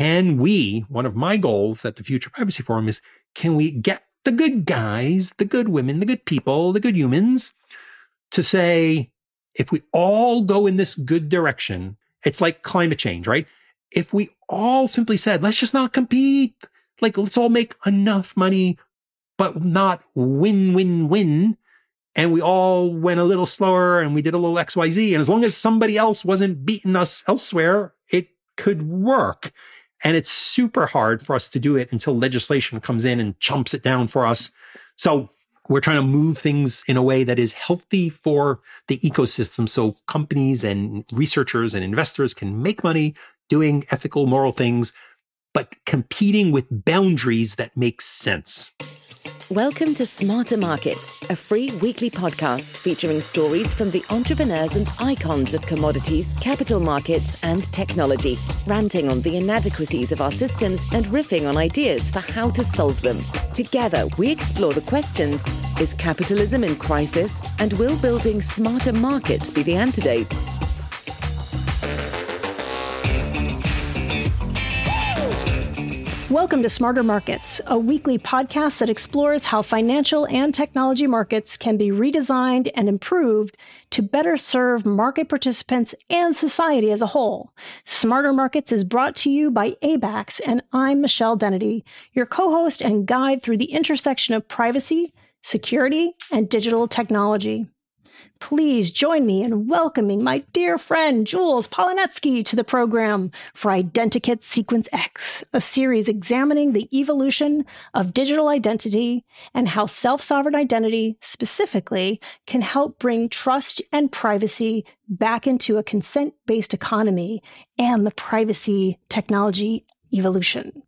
can we, one of my goals at the Future Privacy Forum is, can we get the good guys, the good women, the good people, the good humans to say, if we all go in this good direction, it's like climate change, right? If we all simply said, let's just not compete, like let's all make enough money, but not win, win, win. And we all went a little slower and we did a little XYZ. And as long as somebody else wasn't beating us elsewhere, it could work. And it's super hard for us to do it until legislation comes in and chumps it down for us. So we're trying to move things in a way that is healthy for the ecosystem so companies and researchers and investors can make money doing ethical, moral things, but competing with boundaries that make sense. Welcome to Smarter Markets, a free weekly podcast featuring stories from the entrepreneurs and icons of commodities, capital markets, and technology, ranting on the inadequacies of our systems and riffing on ideas for how to solve them. Together, we explore the question Is capitalism in crisis? And will building smarter markets be the antidote? Welcome to Smarter Markets, a weekly podcast that explores how financial and technology markets can be redesigned and improved to better serve market participants and society as a whole. Smarter Markets is brought to you by Abaxx, and I'm Michelle Dennedy, your co host and guide through the intersection of privacy, security, and digital technology. Please join me in welcoming my dear friend Jules Polonetsky to the program for Identikit Sequence X, a series examining the evolution of digital identity and how self sovereign identity specifically can help bring trust and privacy back into a consent based economy and the privacy technology evolution.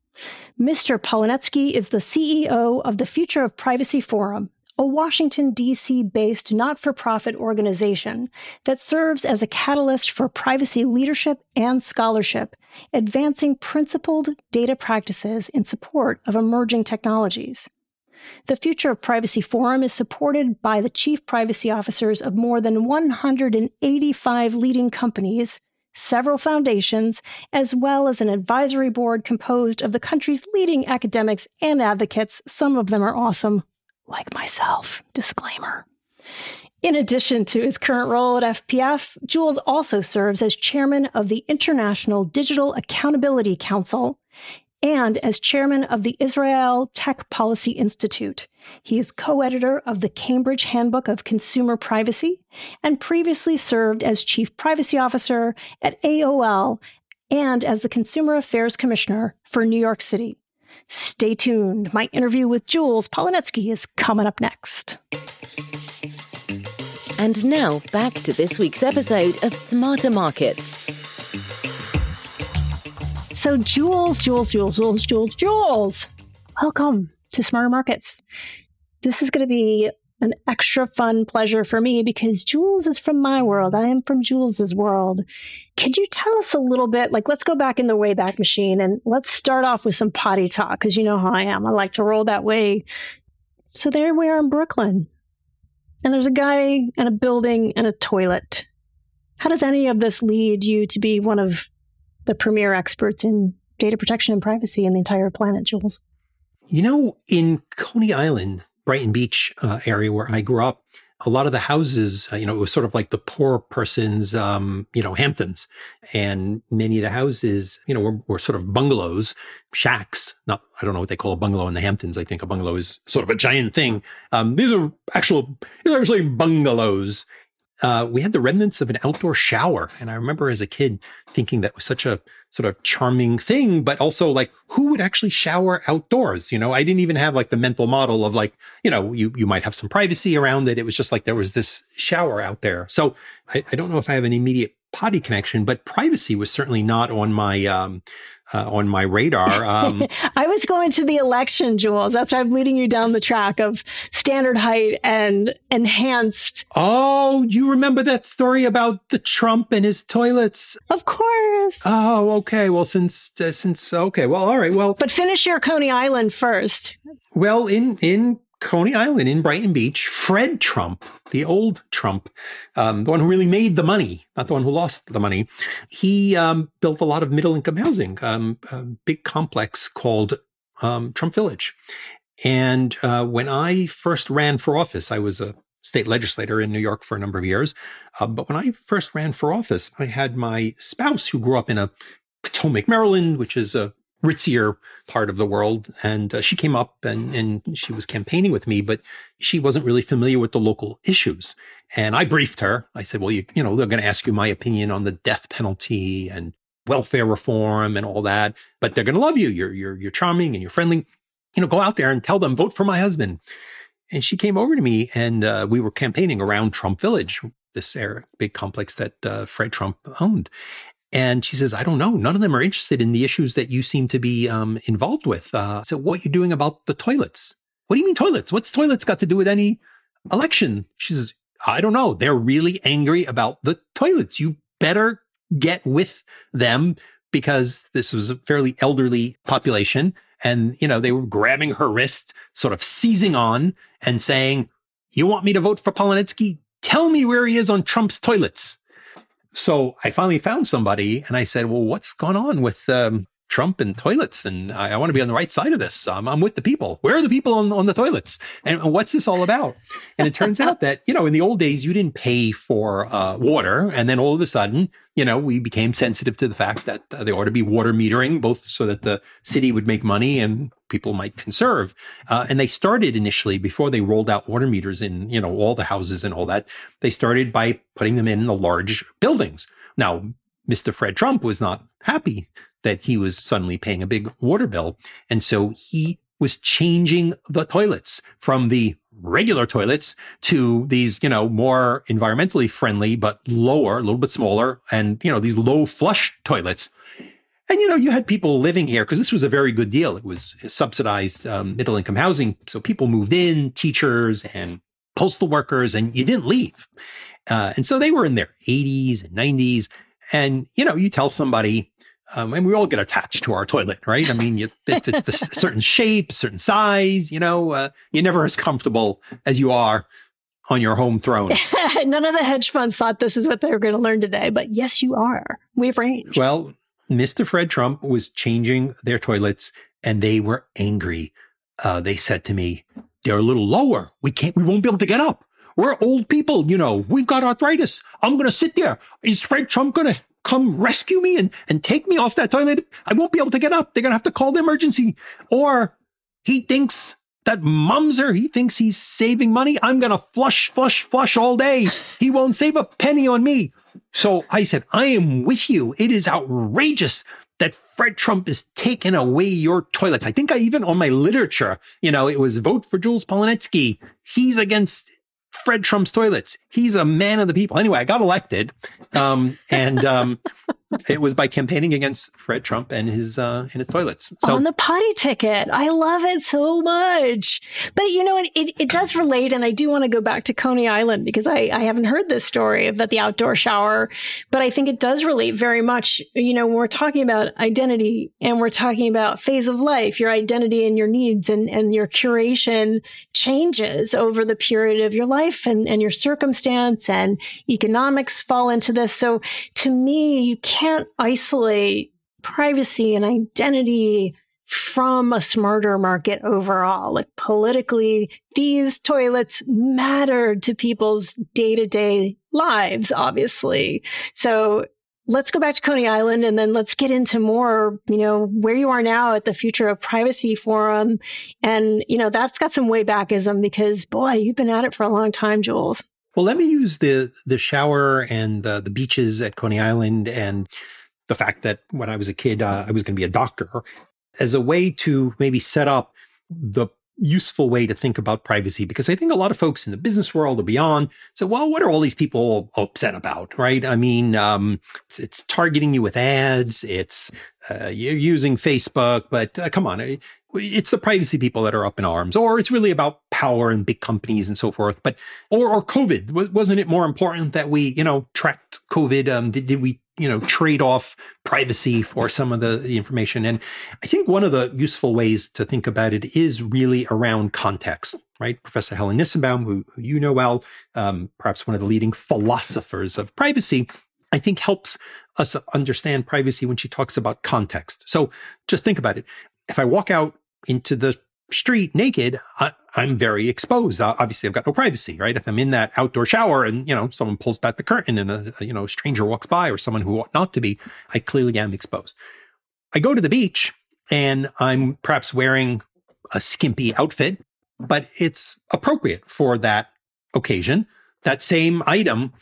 Mr. Polonetsky is the CEO of the Future of Privacy Forum, a Washington, D.C. based not for profit organization that serves as a catalyst for privacy leadership and scholarship, advancing principled data practices in support of emerging technologies. The Future of Privacy Forum is supported by the chief privacy officers of more than 185 leading companies, several foundations, as well as an advisory board composed of the country's leading academics and advocates. Some of them are awesome, like myself. Disclaimer. In addition to his current role at FPF, Jules also serves as chairman of the International Digital Accountability Council and as chairman of the Israel Tech Policy Institute. He is co editor of the Cambridge Handbook of Consumer Privacy and previously served as chief privacy officer at AOL and as the Consumer Affairs Commissioner for New York City. Stay tuned. My interview with Jules Polonetsky is coming up next. And now back to this week's episode of Smarter Markets. So, Jules, Jules, Jules, Jules, Jules, Jules, welcome to Smarter Markets. This is going to be an extra fun pleasure for me because Jules is from my world. I am from Jules's world. Could you tell us a little bit? Like, let's go back in the Wayback Machine and let's start off with some potty talk because you know how I am. I like to roll that way. So there we are in Brooklyn, and there's a guy and a building and a toilet. How does any of this lead you to be one of the premier experts in data protection and privacy in the entire planet, Jules? You know, in Coney Island, Brighton Beach uh, area where I grew up, a lot of the houses, uh, you know, it was sort of like the poor person's, um, you know, Hamptons. And many of the houses, you know, were, were, sort of bungalows, shacks. Not, I don't know what they call a bungalow in the Hamptons. I think a bungalow is sort of a giant thing. Um, these are actual, these are actually bungalows. Uh, we had the remnants of an outdoor shower. And I remember as a kid thinking that was such a sort of charming thing, but also like who would actually shower outdoors? You know, I didn't even have like the mental model of like, you know, you, you might have some privacy around it. It was just like there was this shower out there. So I, I don't know if I have an immediate potty connection, but privacy was certainly not on my um, uh, on my radar. Um, I was going to the election, Jules. That's why I'm leading you down the track of standard height and enhanced. Oh, you remember that story about the Trump and his toilets? Of course. Oh, okay. Well, since uh, since okay, well, all right. Well, but finish your Coney Island first. Well, in in Coney Island in Brighton Beach, Fred Trump, the old Trump, um, the one who really made the money, not the one who lost the money, he um, built a lot of middle income housing, um, a big complex called um, Trump Village. And uh, when I first ran for office, I was a state legislator in New York for a number of years. Uh, but when I first ran for office, I had my spouse who grew up in a Potomac, Maryland, which is a ritzier part of the world. And uh, she came up and, and she was campaigning with me, but she wasn't really familiar with the local issues. And I briefed her. I said, well, you, you know, they're going to ask you my opinion on the death penalty and welfare reform and all that, but they're going to love you. You're, you're, you're charming and you're friendly. You know, go out there and tell them, vote for my husband. And she came over to me and uh, we were campaigning around Trump Village, this big complex that uh, Fred Trump owned. And she says, I don't know. None of them are interested in the issues that you seem to be um, involved with. Uh, so what are you doing about the toilets? What do you mean toilets? What's toilets got to do with any election? She says, I don't know. They're really angry about the toilets. You better get with them because this was a fairly elderly population. And, you know, they were grabbing her wrist, sort of seizing on and saying, you want me to vote for Polonetsky? Tell me where he is on Trump's toilets. So I finally found somebody and I said, well, what's going on with um, Trump and toilets? And I, I, want to be on the right side of this. I'm with the people. Where are the people on, on the toilets? And what's this all about? And it turns out that, you know, in the old days, you didn't pay for uh, water. And then all of a sudden, you know, we became sensitive to the fact that uh, there ought to be water metering, both so that the city would make money and people might conserve. Uh, and they started initially before they rolled out water meters in, you know, all the houses and all that. They started by putting them in the large buildings. Now, Mr. Fred Trump was not happy that he was suddenly paying a big water bill. And so he was changing the toilets from the regular toilets to these, you know, more environmentally friendly, but lower, a little bit smaller, and, you know, these low flush toilets. And, you know, you had people living here because this was a very good deal. It was subsidized um, middle income housing. So people moved in, teachers and postal workers, and you didn't leave. Uh, and so they were in their 80s and 90s. And, you know, you tell somebody, um, and we all get attached to our toilet, right? I mean, you, it's, it's the certain shape, certain size, you know, uh, you're never as comfortable as you are on your home throne. None of the hedge funds thought this is what they were going to learn today, but yes, you are. We have range. Well, Mr. Fred Trump was changing their toilets and they were angry. Uh, they said to me, they're a little lower. We can't, we won't be able to get up. We're old people, you know, we've got arthritis. I'm going to sit there. Is Fred Trump going to come rescue me and, and take me off that toilet. I won't be able to get up. They're going to have to call the emergency. Or he thinks that Mumser, he thinks he's saving money. I'm going to flush, flush, flush all day. He won't save a penny on me. So I said, I am with you. It is outrageous that Fred Trump is taking away your toilets. I think I even on my literature, you know, it was vote for Jules Polonetsky. He's against Fred Trump's toilets. He's a man of the people. Anyway, I got elected, um, and um, it was by campaigning against Fred Trump and his uh, and his toilets. So, on the potty ticket, I love it so much. But you know, it, it, it does relate, and I do want to go back to Coney Island because I, I haven't heard this story about the outdoor shower, but I think it does relate very much. You know, when we're talking about identity and we're talking about phase of life, your identity and your needs and and your curation changes over the period of your life and and your circumstance and economics fall into this. So to me, you can't can't isolate privacy and identity from a smarter market overall. Like politically, these toilets matter to people's day to day lives, obviously. So let's go back to Coney Island and then let's get into more, you know, where you are now at the Future of Privacy Forum. And, you know, that's got some way backism because boy, you've been at it for a long time, Jules. Well, let me use the the shower and the, the beaches at Coney Island and the fact that when I was a kid, uh, I was going to be a doctor as a way to maybe set up the useful way to think about privacy because I think a lot of folks in the business world or beyond say, well, what are all these people upset about? Right. I mean, um, it's, it's, targeting you with ads. It's, uh, you're using Facebook, but uh, come on it's the privacy people that are up in arms, or it's really about power and big companies and so forth. But or or COVID wasn't it more important that we you know tracked COVID? Um, did, did we you know trade off privacy for some of the, the information? And I think one of the useful ways to think about it is really around context, right? Professor Helen Nissenbaum, who, who you know well, um, perhaps one of the leading philosophers of privacy, I think helps us understand privacy when she talks about context. So just think about it. If I walk out into the street naked, I, am very exposed. Obviously, I've got no privacy, right? If I'm in that outdoor shower and, you know, someone pulls back the curtain and a, you know, stranger walks by or someone who ought not to be, I clearly am exposed. I go to the beach and I'm perhaps wearing a skimpy outfit, but it's appropriate for that occasion. That same item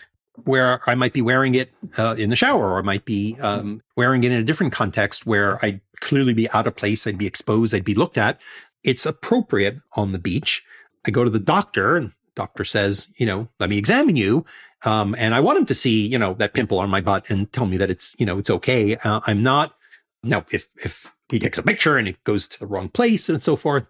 where I might be wearing it uh, in the shower or I might be um, wearing it in a different context where I'd clearly be out of place. I'd be exposed. I'd be looked at. It's appropriate on the beach. I go to the doctor and doctor says, you know, let me examine you. Um, and I want him to see, you know, that pimple on my butt and tell me that it's, you know, it's okay. Uh, I'm not now, if, if he takes a picture and it goes to the wrong place and so forth,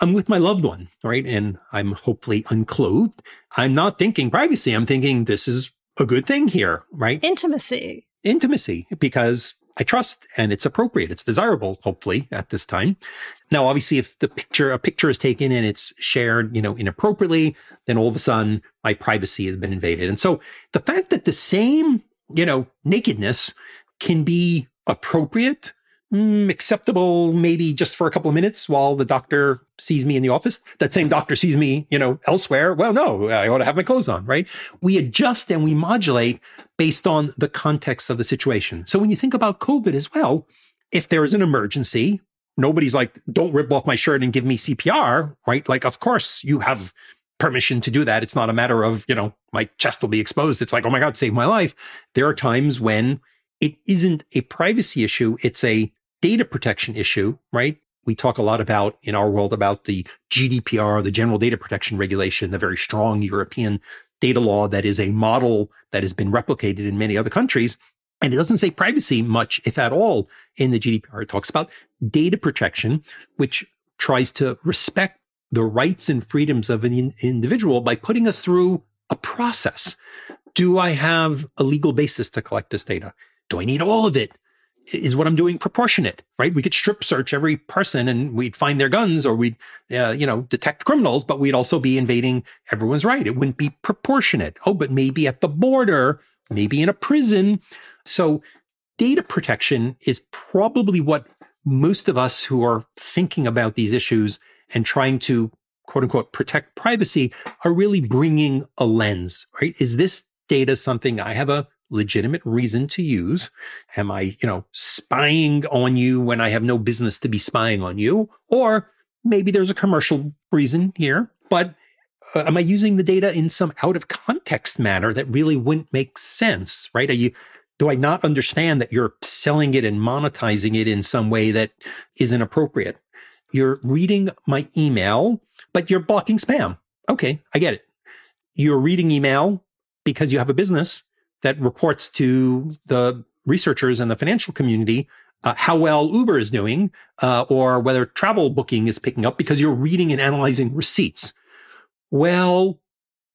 I'm with my loved one, right? And I'm hopefully unclothed. I'm not thinking privacy. I'm thinking this is a good thing here, right? Intimacy. Intimacy, because I trust and it's appropriate. It's desirable, hopefully, at this time. Now, obviously, if the picture, a picture is taken and it's shared, you know, inappropriately, then all of a sudden my privacy has been invaded. And so the fact that the same, you know, nakedness can be appropriate mm, acceptable maybe just for a couple of minutes while the doctor sees me in the office. That same doctor sees me, you know, elsewhere. Well, no, I ought to have my clothes on, right? We adjust and we modulate based on the context of the situation. So when you think about COVID as well, if there is an emergency, nobody's like, don't rip off my shirt and give me CPR, right? Like, of course you have permission to do that. It's not a matter of, you know, my chest will be exposed. It's like, oh my God, save my life. There are times when it isn't a privacy issue. It's a data protection issue, right? We talk a lot about in our world about the GDPR, the General Data Protection Regulation, the very strong European data law that is a model that has been replicated in many other countries. And it doesn't say privacy much, if at all, in the GDPR. It talks about data protection, which tries to respect the rights and freedoms of an in- individual by putting us through a process. Do I have a legal basis to collect this data? Do I need all of it? is what I'm doing proportionate, right? We could strip search every person and we'd find their guns or we'd, uh, you know, detect criminals, but we'd also be invading everyone's right. It wouldn't be proportionate. Oh, but maybe at the border, maybe in a prison. So data protection is probably what most of us who are thinking about these issues and trying to quote unquote protect privacy are really bringing a lens, right? Is this data something I have a legitimate reason to use? Am I, you know, spying on you when I have no business to be spying on you? Or maybe there's a commercial reason here, but uh, am I using the data in some out of context manner that really wouldn't make sense, right? Are you, do I not understand that you're selling it and monetizing it in some way that isn't appropriate? You're reading my email, but you're blocking spam. Okay, I get it. You're reading email because you have a business that reports to the researchers and the financial community uh, how well Uber is doing uh, or whether travel booking is picking up because you're reading and analyzing receipts. Well,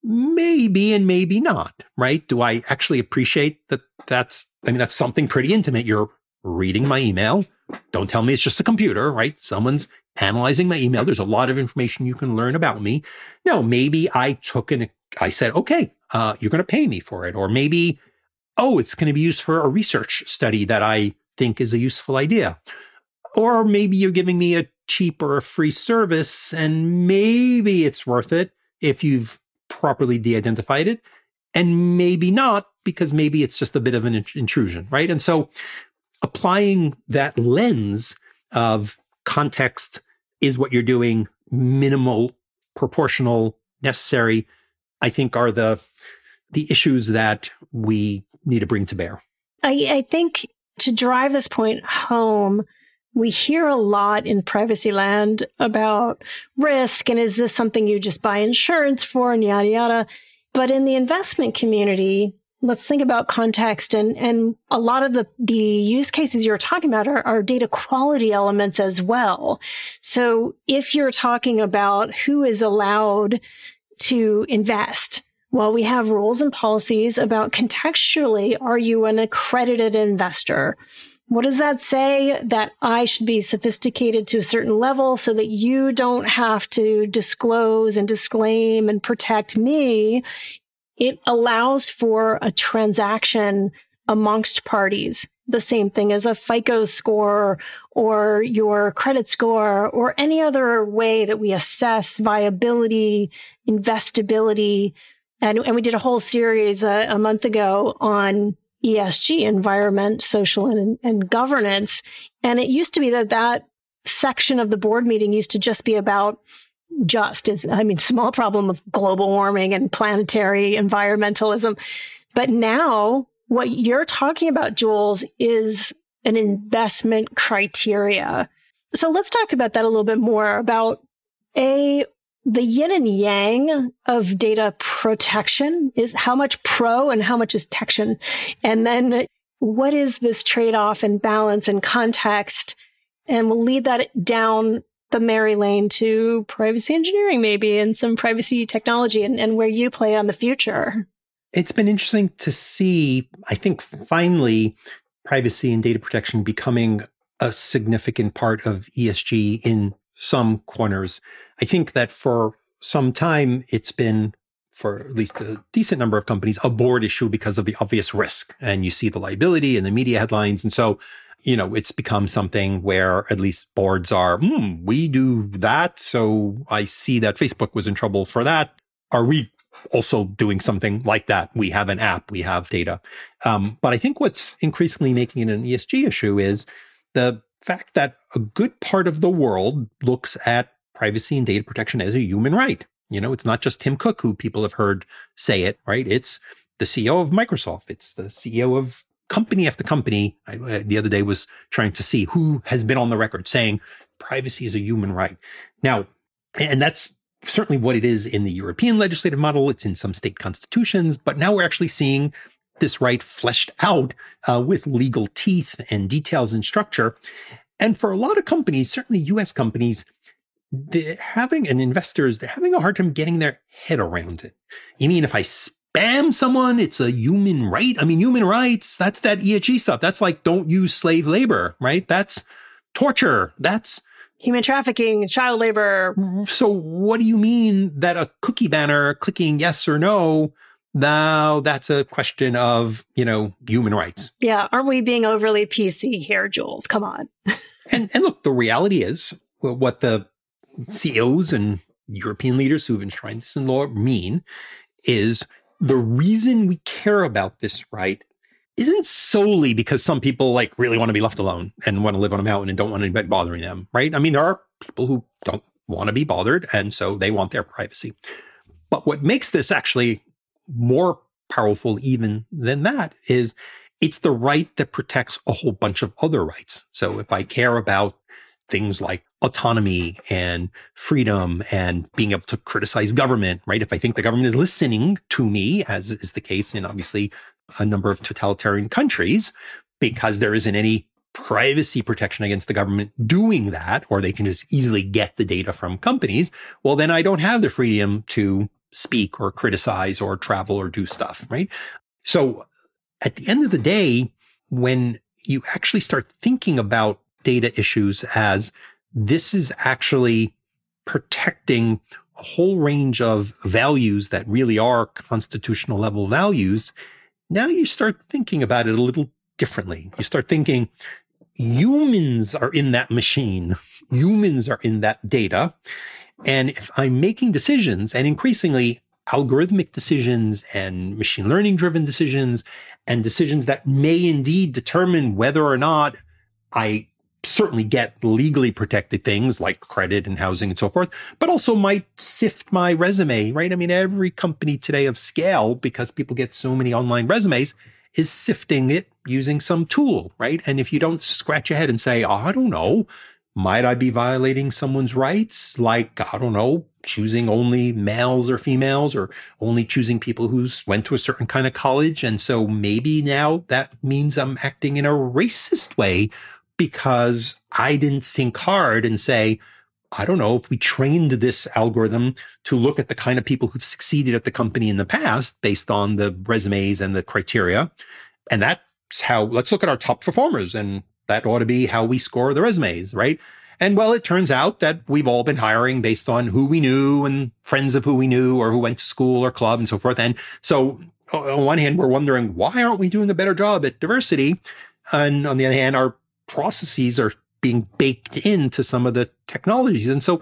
maybe and maybe not, right? Do I actually appreciate that that's, I mean, that's something pretty intimate. You're reading my email. Don't tell me it's just a computer, right? Someone's analyzing my email. There's a lot of information you can learn about me. No, maybe I took an, I said, okay, uh, you're going to pay me for it. Or maybe, oh, it's going to be used for a research study that I think is a useful idea. Or maybe you're giving me a cheap or a free service and maybe it's worth it if you've properly de-identified it and maybe not because maybe it's just a bit of an intrusion, right? And so applying that lens of context is what you're doing minimal, proportional, necessary, I think are the the issues that we need to bring to bear. I, I think to drive this point home, we hear a lot in privacy land about risk and is this something you just buy insurance for and yada yada. But in the investment community, let's think about context and and a lot of the the use cases you're talking about are, are data quality elements as well. So if you're talking about who is allowed to invest, well, we have rules and policies about contextually, are you an accredited investor? What does that say? That I should be sophisticated to a certain level so that you don't have to disclose and disclaim and protect me. It allows for a transaction amongst parties. The same thing as a FICO score or your credit score or any other way that we assess viability, investability. And, and we did a whole series a, a month ago on ESG, environment, social, and, and governance. And it used to be that that section of the board meeting used to just be about just is, I mean, small problem of global warming and planetary environmentalism. But now what you're talking about, Jules, is an investment criteria. So let's talk about that a little bit more about a the yin and yang of data protection is how much pro and how much is tection. And then what is this trade off and balance and context? And we'll lead that down the Mary lane to privacy engineering, maybe, and some privacy technology and, and where you play on the future. It's been interesting to see, I think, finally, privacy and data protection becoming a significant part of ESG in some corners. I think that for some time, it's been for at least a decent number of companies, a board issue because of the obvious risk. And you see the liability and the media headlines. And so, you know, it's become something where at least boards are, hmm, we do that. So I see that Facebook was in trouble for that. Are we also doing something like that? We have an app, we have data. Um, but I think what's increasingly making it an ESG issue is the fact that a good part of the world looks at privacy and data protection as a human right. You know, it's not just Tim Cook who people have heard say it, right? It's the CEO of Microsoft. It's the CEO of company after company. I, uh, the other day was trying to see who has been on the record saying privacy is a human right. Now, and that's certainly what it is in the European legislative model. It's in some state constitutions, but now we're actually seeing this right fleshed out uh, with legal teeth and details and structure. And for a lot of companies, certainly US companies, they're having and investors, they're having a hard time getting their head around it. You mean if I spam someone, it's a human right? I mean, human rights, that's that ESG stuff. That's like don't use slave labor, right? That's torture. That's human trafficking, child labor. So what do you mean that a cookie banner clicking yes or no now that's a question of, you know, human rights. Yeah. Aren't we being overly PC here, Jules? Come on. and, and look, the reality is what the CEOs and European leaders who've enshrined this in law mean is the reason we care about this right isn't solely because some people like really want to be left alone and want to live on a mountain and don't want anybody bothering them, right? I mean, there are people who don't want to be bothered and so they want their privacy. But what makes this actually more powerful even than that is it's the right that protects a whole bunch of other rights. So if I care about things like autonomy and freedom and being able to criticize government, right? If I think the government is listening to me, as is the case in obviously a number of totalitarian countries, because there isn't any privacy protection against the government doing that, or they can just easily get the data from companies, well, then I don't have the freedom to speak or criticize or travel or do stuff, right? So at the end of the day, when you actually start thinking about data issues as this is actually protecting a whole range of values that really are constitutional level values, now you start thinking about it a little differently. You start thinking humans are in that machine. Humans are in that data. And if I'm making decisions and increasingly algorithmic decisions and machine learning driven decisions and decisions that may indeed determine whether or not I certainly get legally protected things like credit and housing and so forth, but also might sift my resume, right? I mean, every company today of scale, because people get so many online resumes, is sifting it using some tool, right? And if you don't scratch your head and say, oh, I don't know, might I be violating someone's rights? Like, I don't know, choosing only males or females or only choosing people who's went to a certain kind of college. And so maybe now that means I'm acting in a racist way because I didn't think hard and say, I don't know if we trained this algorithm to look at the kind of people who've succeeded at the company in the past based on the resumes and the criteria. And that's how let's look at our top performers and that ought to be how we score the resumes, right? And well, it turns out that we've all been hiring based on who we knew and friends of who we knew or who went to school or club and so forth. And so on one hand, we're wondering why aren't we doing a better job at diversity? And on the other hand, our processes are being baked into some of the technologies. And so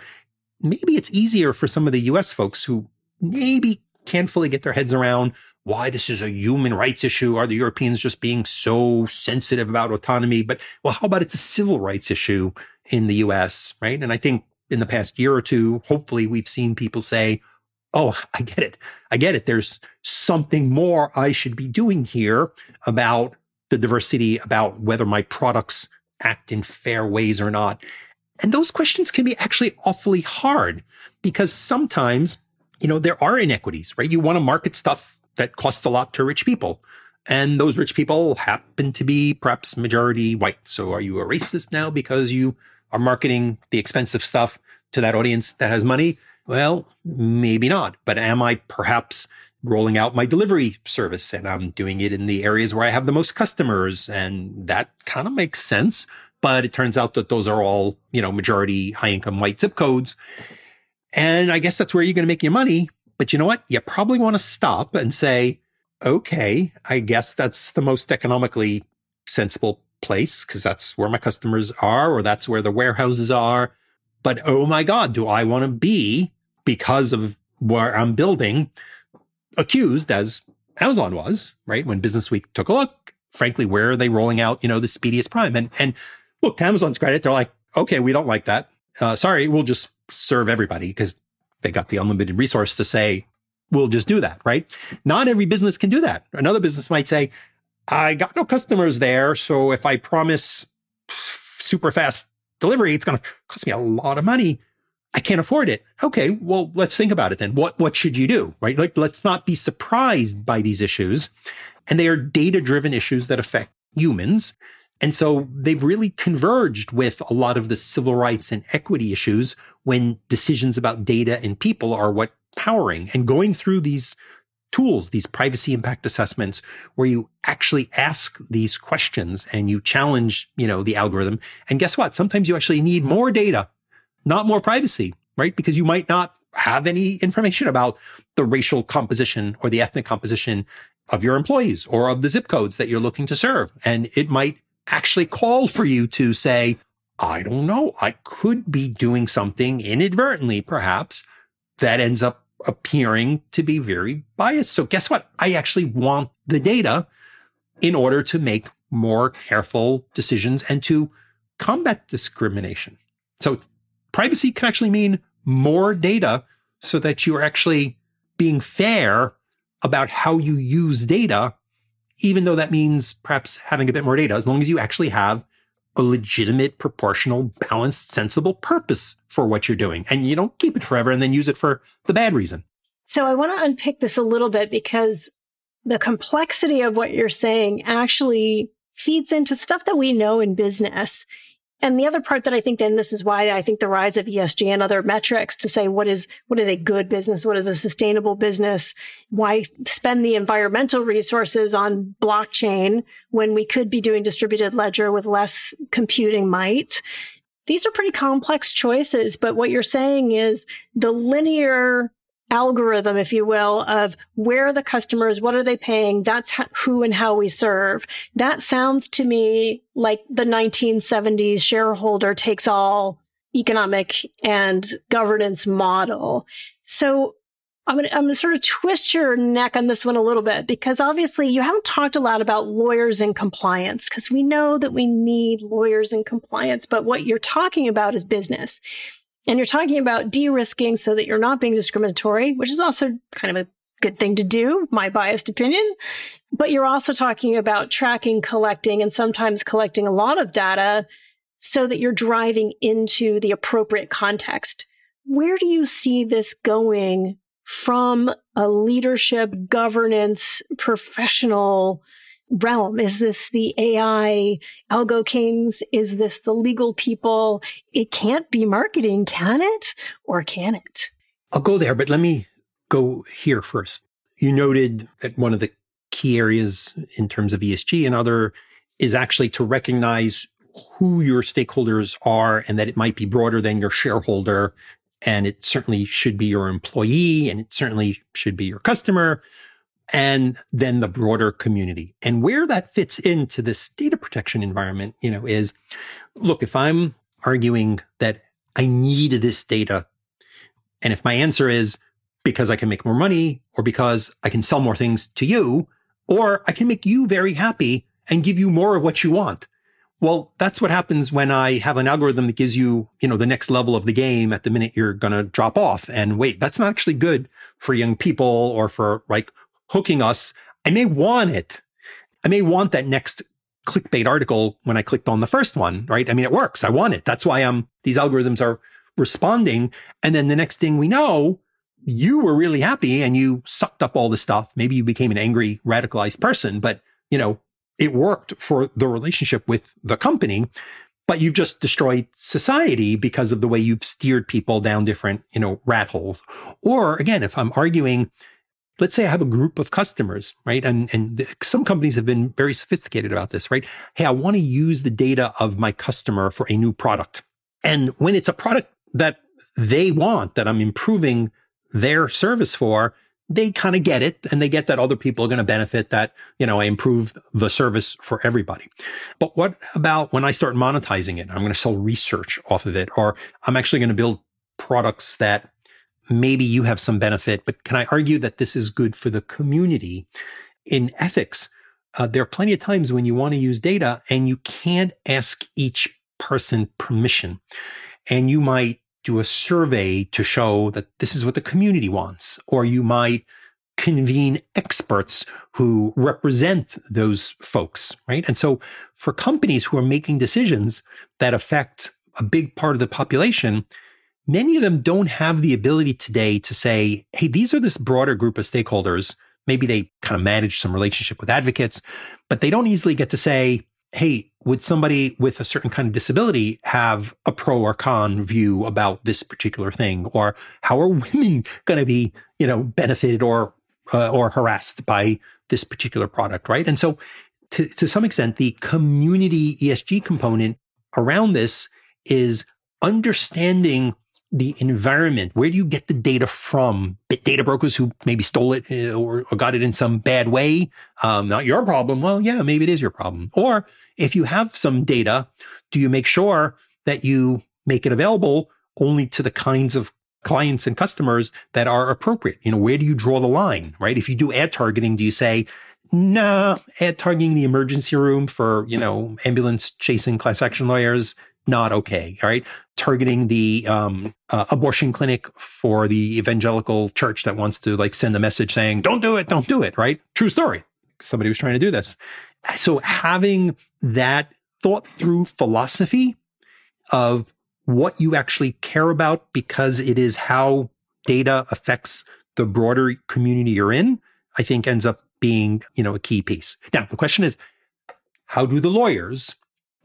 maybe it's easier for some of the US folks who maybe can't fully get their heads around why this is a human rights issue. Are the Europeans just being so sensitive about autonomy? But well, how about it's a civil rights issue in the US, right? And I think in the past year or two, hopefully we've seen people say, Oh, I get it. I get it. There's something more I should be doing here about the diversity, about whether my products act in fair ways or not. And those questions can be actually awfully hard because sometimes, you know, there are inequities, right? You want to market stuff that costs a lot to rich people. And those rich people happen to be perhaps majority white. So are you a racist now because you are marketing the expensive stuff to that audience that has money? Well, maybe not. But am I perhaps rolling out my delivery service and I'm doing it in the areas where I have the most customers? And that kind of makes sense. But it turns out that those are all, you know, majority high income white zip codes. And I guess that's where you're going to make your money. But you know what? You probably want to stop and say, okay, I guess that's the most economically sensible place because that's where my customers are or that's where the warehouses are. But oh my God, do I want to be because of where I'm building accused as Amazon was, right? When Business Week took a look, frankly, where are they rolling out, you know, the speediest prime? And, and look, to Amazon's credit, they're like, okay, we don't like that. Uh, sorry, we'll just serve everybody because they got the unlimited resource to say, we'll just do that, right? Not every business can do that. Another business might say, I got no customers there. So if I promise super fast delivery, it's going to cost me a lot of money. I can't afford it. Okay. Well, let's think about it then. What, what should you do? Right? Like, let's not be surprised by these issues. And they are data driven issues that affect humans. And so they've really converged with a lot of the civil rights and equity issues when decisions about data and people are what powering and going through these tools, these privacy impact assessments, where you actually ask these questions and you challenge, you know, the algorithm. And guess what? Sometimes you actually need mm-hmm. more data, not more privacy, right? Because you might not have any information about the racial composition or the ethnic composition of your employees or of the zip codes that you're looking to serve. And it might actually call for you to say, I don't know. I could be doing something inadvertently, perhaps, that ends up appearing to be very biased. So guess what? I actually want the data in order to make more careful decisions and to combat discrimination. So privacy can actually mean more data so that you are actually being fair about how you use data, even though that means perhaps having a bit more data, as long as you actually have a legitimate, proportional, balanced, sensible purpose for what you're doing. And you don't keep it forever and then use it for the bad reason. So I want to unpick this a little bit because the complexity of what you're saying actually feeds into stuff that we know in business. And the other part that I think then this is why I think the rise of ESG and other metrics to say what is what is a good business, what is a sustainable business, why spend the environmental resources on blockchain when we could be doing distributed ledger with less computing might. These are pretty complex choices, but what you're saying is the linear algorithm, if you will, of where are the customers, what are they paying? That's who and how we serve. That sounds to me like the 1970s shareholder takes all economic and governance model. So I'm going, to sort of twist your neck on this one a little bit because obviously you haven't talked a lot about lawyers and compliance because we know that we need lawyers and compliance, but what you're talking about is business. And you're talking about de risking so that you're not being discriminatory, which is also kind of a good thing to do, my biased opinion. But you're also talking about tracking, collecting, and sometimes collecting a lot of data so that you're driving into the appropriate context. Where do you see this going from a leadership, governance, professional realm? Is this the AI algo kings? Is this the legal people? It can't be marketing, can it? Or can it? I'll go there, but let me go here first. You noted that one of the key areas in terms of ESG and other is actually to recognize who your stakeholders are and that it might be broader than your shareholder. And it certainly should be your employee and it certainly should be your customer and then the broader community. And where that fits into this data protection environment, you know, is look, if I'm arguing that I need this data, and if my answer is because I can make more money or because I can sell more things to you, or I can make you very happy and give you more of what you want. Well, that's what happens when I have an algorithm that gives you, you know, the next level of the game at the minute you're going to drop off. And wait, that's not actually good for young people or for like hooking us. I may want it. I may want that next clickbait article when I clicked on the first one, right? I mean, it works. I want it. That's why I'm, these algorithms are responding. And then the next thing we know, you were really happy and you sucked up all the stuff. Maybe you became an angry, radicalized person, but you know, it worked for the relationship with the company, but you've just destroyed society because of the way you've steered people down different, you know, rat holes. Or again, if I'm arguing let's say I have a group of customers, right? And, and some companies have been very sophisticated about this, right? Hey, I want to use the data of my customer for a new product. And when it's a product that they want, that I'm improving their service for, they kind of get it and they get that other people are going to benefit that, you know, I improve the service for everybody. But what about when I start monetizing it? I'm going to sell research off of it, or I'm actually going to build products that maybe you have some benefit, but can I argue that this is good for the community? In ethics, uh, there are plenty of times when you want to use data and you can't ask each person permission. And you might do a survey to show that this is what the community wants, or you might convene experts who represent those folks, right? And so for companies who are making decisions that affect a big part of the population, many of them don't have the ability today to say, hey, these are this broader group of stakeholders. Maybe they kind of manage some relationship with advocates, but they don't easily get to say, hey, would somebody with a certain kind of disability have a pro or con view about this particular thing? Or how are women going to be, you know, benefited or, uh, or harassed by this particular product, right? And so to, to some extent, the community ESG component around this is understanding the environment. Where do you get the data from? Data brokers who maybe stole it uh, or, or got it in some bad way. Um, not your problem. Well, yeah, maybe it is your problem. Or if you have some data, do you make sure that you make it available only to the kinds of clients and customers that are appropriate? You know, where do you draw the line, right? If you do ad targeting, do you say, nah, ad targeting the emergency room for, you know, ambulance chasing class action lawyers? Not okay. All right. Targeting the um, uh, abortion clinic for the evangelical church that wants to like send a message saying, don't do it, don't do it. Right. True story. Somebody was trying to do this. So having that thought through philosophy of what you actually care about because it is how data affects the broader community you're in, I think ends up being, you know, a key piece. Now, the question is, how do the lawyers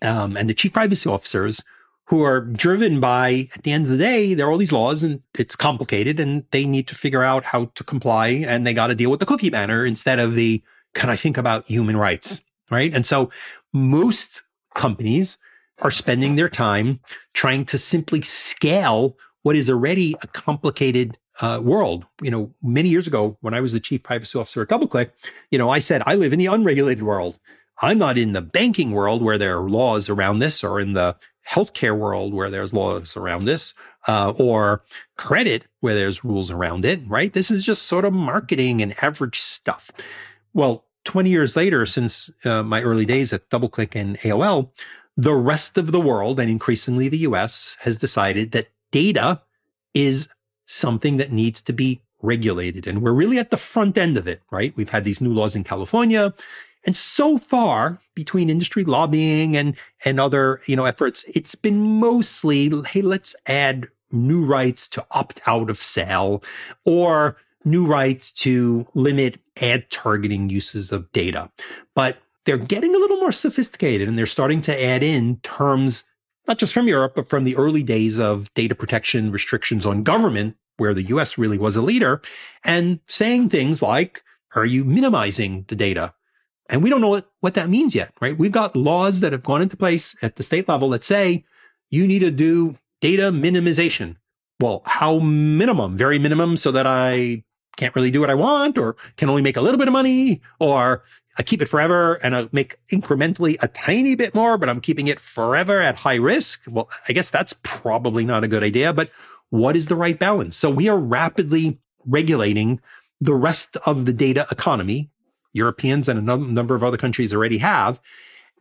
um, and the chief privacy officers who are driven by, at the end of the day, there are all these laws and it's complicated and they need to figure out how to comply and they got to deal with the cookie banner instead of the, can I think about human rights? Right. And so most companies are spending their time trying to simply scale what is already a complicated uh, world. You know, many years ago, when I was the chief privacy officer at DoubleClick, you know, I said, I live in the unregulated world. I'm not in the banking world where there are laws around this or in the healthcare world where there's laws around this uh, or credit where there's rules around it, right? This is just sort of marketing and average stuff. Well, 20 years later, since uh, my early days at DoubleClick and AOL, the rest of the world and increasingly the US has decided that data is something that needs to be regulated. And we're really at the front end of it, right? We've had these new laws in California. And so far, between industry lobbying and, and other, you know, efforts, it's been mostly, hey, let's add new rights to opt out of sale or new rights to limit ad targeting uses of data. But they're getting a little more sophisticated and they're starting to add in terms, not just from Europe, but from the early days of data protection restrictions on government, where the US really was a leader, and saying things like, are you minimizing the data? And we don't know what, what that means yet, right? We've got laws that have gone into place at the state level that say you need to do data minimization. Well, how minimum? Very minimum so that I can't really do what I want or can only make a little bit of money or I keep it forever and I make incrementally a tiny bit more, but I'm keeping it forever at high risk. Well, I guess that's probably not a good idea, but what is the right balance? So we are rapidly regulating the rest of the data economy. Europeans and a number of other countries already have.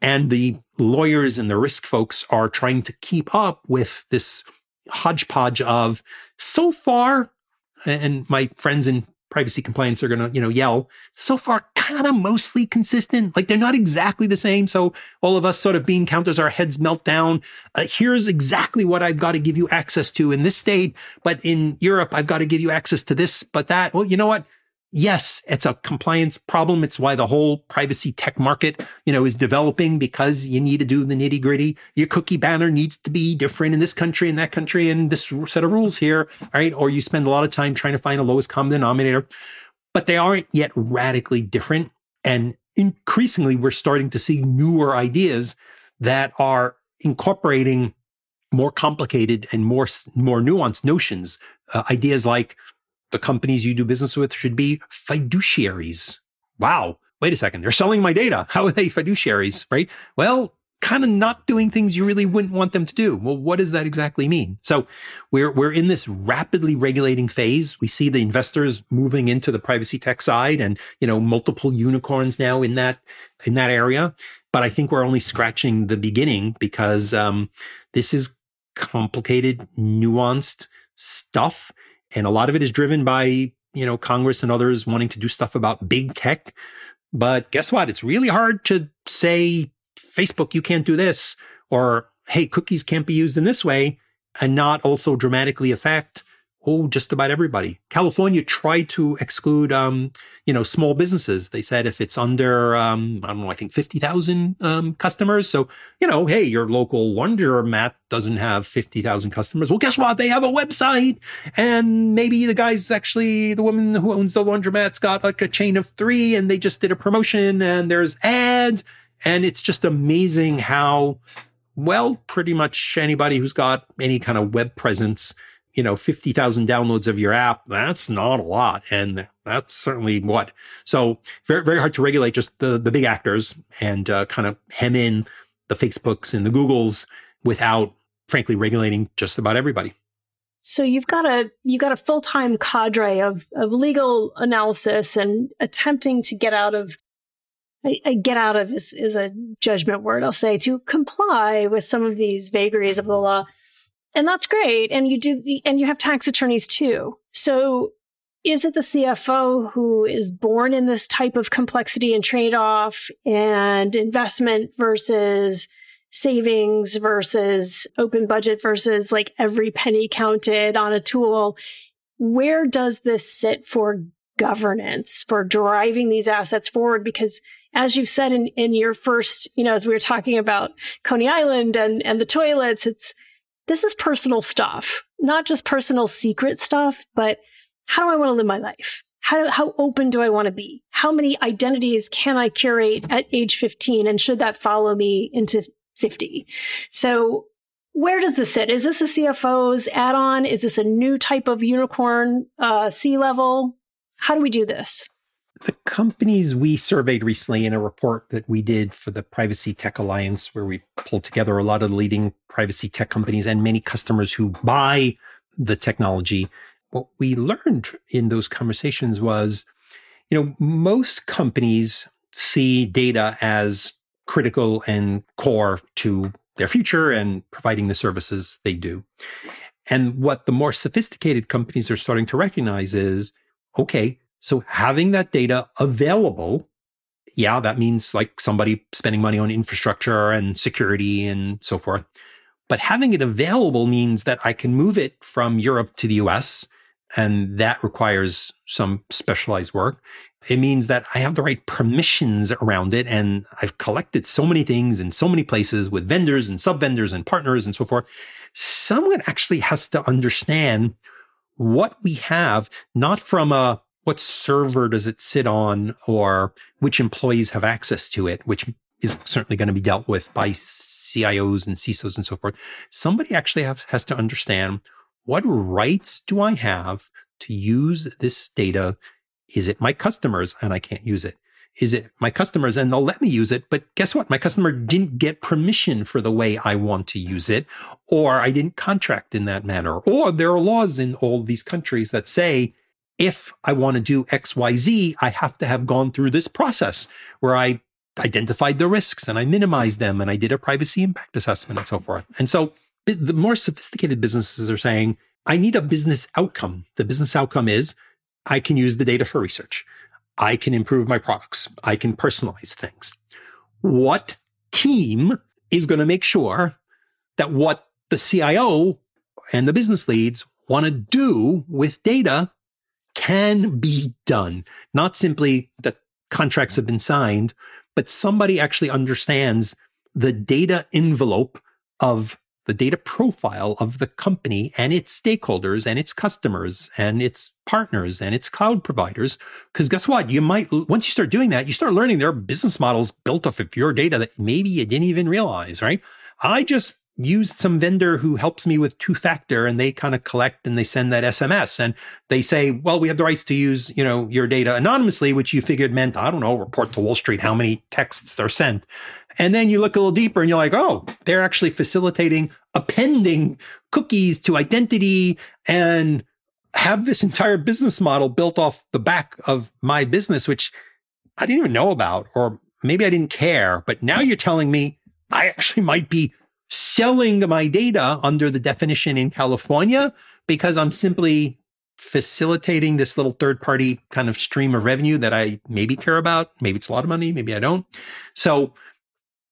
And the lawyers and the risk folks are trying to keep up with this hodgepodge of so far, and my friends in privacy compliance are going to, you know, yell, so far kind of mostly consistent. Like they're not exactly the same. So all of us sort of bean counters, our heads melt down. Uh, here's exactly what I've got to give you access to in this state. But in Europe, I've got to give you access to this, but that. Well, you know what? Yes, it's a compliance problem. It's why the whole privacy tech market, you know, is developing because you need to do the nitty gritty. Your cookie banner needs to be different in this country and that country and this set of rules here. Right. Or you spend a lot of time trying to find the lowest common denominator, but they aren't yet radically different. And increasingly, we're starting to see newer ideas that are incorporating more complicated and more, more nuanced notions, uh, ideas like the companies you do business with should be fiduciaries. Wow. Wait a second. They're selling my data. How are they fiduciaries? Right. Well, kind of not doing things you really wouldn't want them to do. Well, what does that exactly mean? So we're, we're in this rapidly regulating phase. We see the investors moving into the privacy tech side and, you know, multiple unicorns now in that, in that area. But I think we're only scratching the beginning because, um, this is complicated, nuanced stuff. And a lot of it is driven by, you know, Congress and others wanting to do stuff about big tech. But guess what? It's really hard to say, Facebook, you can't do this, or hey, cookies can't be used in this way, and not also dramatically affect oh, just about everybody. California tried to exclude, um, you know, small businesses. They said if it's under, um, I don't know, I think 50,000 um, customers. So, you know, hey, your local laundromat doesn't have 50,000 customers. Well, guess what? They have a website. And maybe the guy's actually, the woman who owns the laundromat's got like a chain of three and they just did a promotion and there's ads. And it's just amazing how, well, pretty much anybody who's got any kind of web presence you know, 50,000 downloads of your app, that's not a lot. And that's certainly what. So very, very hard to regulate just the, the big actors and uh, kind of hem in the Facebooks and the Googles without frankly regulating just about everybody. So you've got a you got a full time cadre of of legal analysis and attempting to get out of I, I get out of is, is a judgment word I'll say to comply with some of these vagaries of the law and that's great. And you do, the, and you have tax attorneys too. So is it the CFO who is born in this type of complexity and trade off and investment versus savings versus open budget versus like every penny counted on a tool? Where does this sit for governance for driving these assets forward? Because as you said in, in your first, you know, as we were talking about Coney Island and, and the toilets, it's, this is personal stuff, not just personal secret stuff, but how do I want to live my life? How, how open do I want to be? How many identities can I curate at age 15? And should that follow me into 50? So where does this sit? Is this a CFO's add on? Is this a new type of unicorn uh, C level? How do we do this? The companies we surveyed recently in a report that we did for the Privacy Tech Alliance, where we pulled together a lot of the leading privacy tech companies and many customers who buy the technology, what we learned in those conversations was, you know, most companies see data as critical and core to their future and providing the services they do. And what the more sophisticated companies are starting to recognize is, okay, so having that data available, yeah, that means like somebody spending money on infrastructure and security and so forth. But having it available means that I can move it from Europe to the US, and that requires some specialized work. It means that I have the right permissions around it, and I've collected so many things in so many places with vendors and sub vendors and partners and so forth. Someone actually has to understand what we have, not from a what server does it sit on or which employees have access to it, which is certainly going to be dealt with by CIOs and CISOs and so forth. Somebody actually have, has to understand what rights do I have to use this data? Is it my customers and I can't use it? Is it my customers and they'll let me use it? But guess what? My customer didn't get permission for the way I want to use it, or I didn't contract in that manner, or there are laws in all these countries that say if I want to do XYZ, I have to have gone through this process where I identified the risks and I minimized them and I did a privacy impact assessment and so forth. And so the more sophisticated businesses are saying, I need a business outcome. The business outcome is I can use the data for research. I can improve my products. I can personalize things. What team is going to make sure that what the CIO and the business leads want to do with data can be done? Not simply that contracts have been signed, but somebody actually understands the data envelope of the data profile of the company and its stakeholders and its customers and its partners and its cloud providers. Because guess what? You might, once you start doing that, you start learning there are business models built off of your data that maybe you didn't even realize, right? I just used some vendor who helps me with two factor and they kind of collect and they send that SMS and they say, well, we have the rights to use, you know, your data anonymously, which you figured meant, I don't know, report to Wall Street how many texts are sent. And then you look a little deeper and you're like, oh, they're actually facilitating appending cookies to identity and have this entire business model built off the back of my business, which I didn't even know about, or maybe I didn't care. But now you're telling me I actually might be selling my data under the definition in California because I'm simply facilitating this little third party kind of stream of revenue that I maybe care about. Maybe it's a lot of money, maybe I don't. So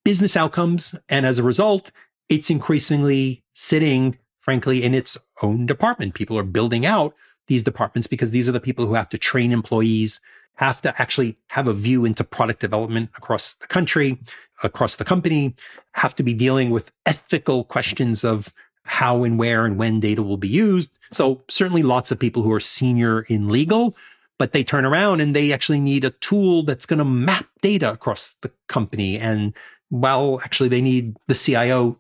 business outcomes. And as a result, it's increasingly sitting, frankly, in its own department. People are building out these departments because these are the people who have to train employees, have to actually have a view into product development across the country, across the company, have to be dealing with ethical questions of how and where and when data will be used. So certainly lots of people who are senior in legal, but they turn around and they actually need a tool that's going to map data across the company. And well, actually they need the CIO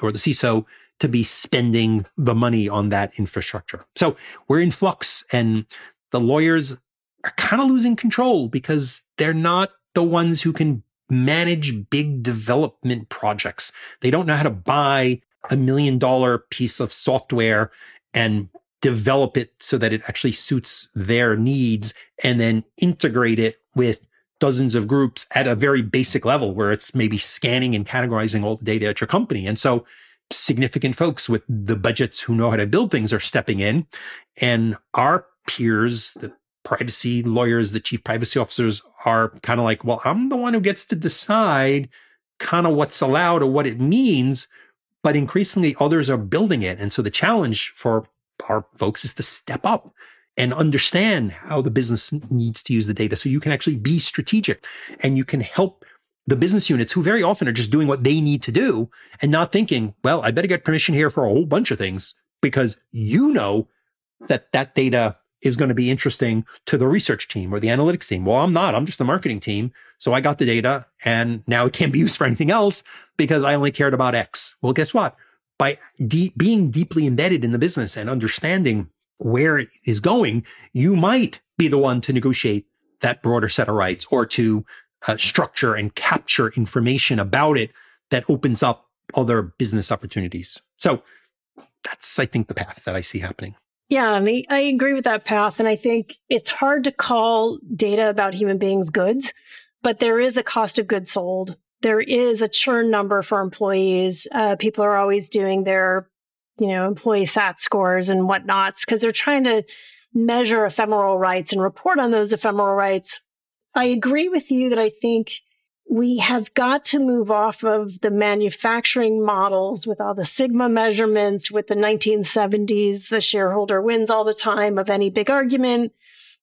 or the CISO to be spending the money on that infrastructure. So we're in flux and the lawyers are kind of losing control because they're not the ones who can manage big development projects. They don't know how to buy a million dollar piece of software and develop it so that it actually suits their needs and then integrate it with dozens of groups at a very basic level where it's maybe scanning and categorizing all the data at your company. And so significant folks with the budgets who know how to build things are stepping in and our peers, the privacy lawyers, the chief privacy officers are kind of like, well, I'm the one who gets to decide kind of what's allowed or what it means. But increasingly others are building it. And so the challenge for our folks is to step up and understand how the business needs to use the data so you can actually be strategic and you can help the business units who very often are just doing what they need to do and not thinking, well, I better get permission here for a whole bunch of things because you know that that data is going to be interesting to the research team or the analytics team. Well, I'm not. I'm just the marketing team. So I got the data and now it can't be used for anything else because I only cared about X. Well, guess what? By de- being deeply embedded in the business and understanding where it is going, you might be the one to negotiate that broader set of rights or to uh, structure and capture information about it that opens up other business opportunities. So that's, I think, the path that I see happening. Yeah, I, I agree with that path. And I think it's hard to call data about human beings goods, but there is a cost of goods sold. There is a churn number for employees. Uh, people are always doing their, you know, employee SAT scores and whatnots because they're trying to measure ephemeral rights and report on those ephemeral rights. I agree with you that I think we have got to move off of the manufacturing models with all the sigma measurements with the 1970s the shareholder wins all the time of any big argument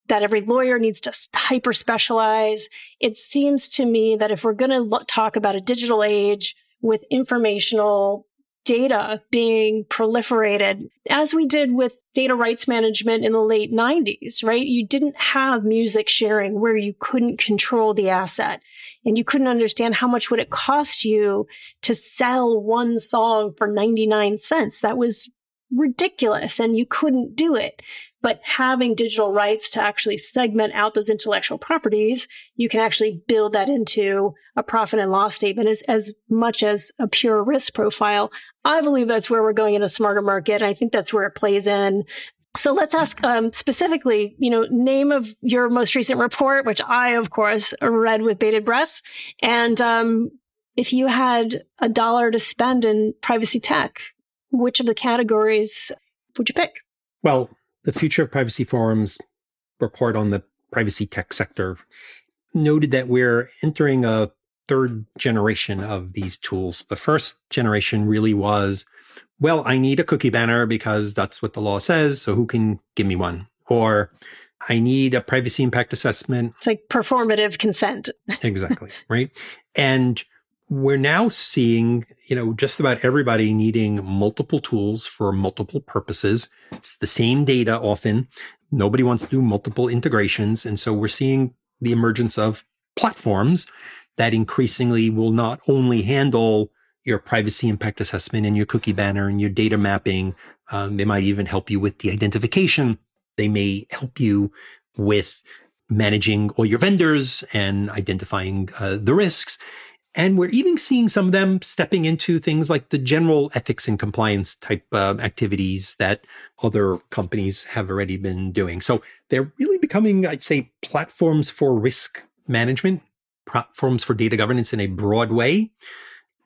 that every lawyer needs to hyper specialize it seems to me that if we're going to lo- talk about a digital age with informational data being proliferated, as we did with data rights management in the late 90s, right? You didn't have music sharing where you couldn't control the asset and you couldn't understand how much would it cost you to sell one song for 99 cents. That was ridiculous and you couldn't do it. But having digital rights to actually segment out those intellectual properties, you can actually build that into a profit and loss statement as, as much as a pure risk profile. I believe that's where we're going in a smarter market. I think that's where it plays in. So let's ask um, specifically, you know, name of your most recent report, which I, of course, read with bated breath. And um, if you had a dollar to spend in privacy tech, which of the categories would you pick? Well, the Future of Privacy Forum's report on the privacy tech sector noted that we're entering a third generation of these tools. The first generation really was, well, I need a cookie banner because that's what the law says. So who can give me one? Or I need a privacy impact assessment. It's like performative consent. exactly. Right. And we're now seeing, you know, just about everybody needing multiple tools for multiple purposes. It's the same data often. Nobody wants to do multiple integrations. And so we're seeing the emergence of platforms that increasingly will not only handle your privacy impact assessment and your cookie banner and your data mapping. Um, they might even help you with the identification. They may help you with managing all your vendors and identifying uh, the risks. And we're even seeing some of them stepping into things like the general ethics and compliance type uh, activities that other companies have already been doing. So they're really becoming, I'd say, platforms for risk management, platforms for data governance in a broad way.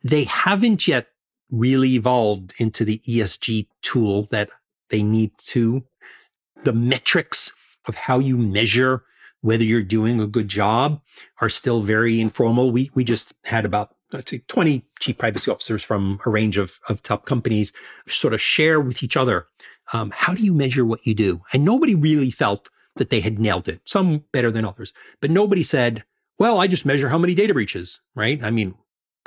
They haven't yet really evolved into the ESG tool that they need to. The metrics of how you measure whether you're doing a good job are still very informal. We, we just had about let's say 20 chief privacy officers from a range of, of top companies sort of share with each other um, how do you measure what you do and nobody really felt that they had nailed it some better than others but nobody said well i just measure how many data breaches right i mean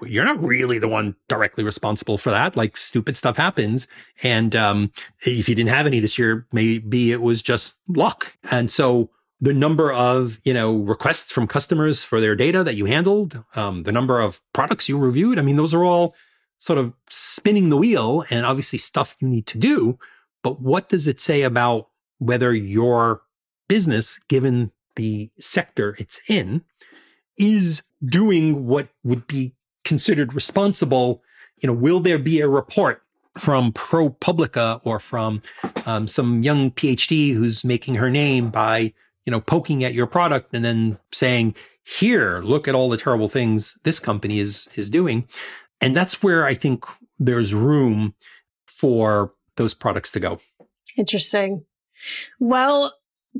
you're not really the one directly responsible for that like stupid stuff happens and um, if you didn't have any this year maybe it was just luck and so the number of you know requests from customers for their data that you handled, um, the number of products you reviewed. I mean, those are all sort of spinning the wheel and obviously stuff you need to do. But what does it say about whether your business, given the sector it's in, is doing what would be considered responsible? You know, will there be a report from ProPublica or from um, some young PhD who's making her name by you know, poking at your product and then saying, here, look at all the terrible things this company is, is doing. And that's where I think there's room for those products to go. Interesting. Well,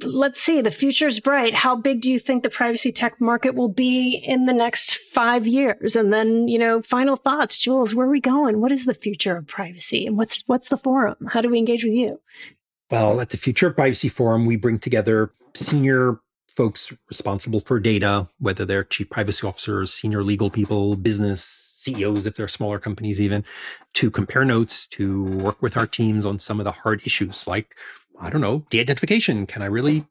let's see. The future's bright. How big do you think the privacy tech market will be in the next five years? And then, you know, final thoughts, Jules. Where are we going? What is the future of privacy, and what's what's the forum? How do we engage with you? Well, at the Future of Privacy Forum, we bring together senior folks responsible for data, whether they're chief privacy officers, senior legal people, business CEOs, if they're smaller companies, even to compare notes, to work with our teams on some of the hard issues like, I don't know, de identification. Can I really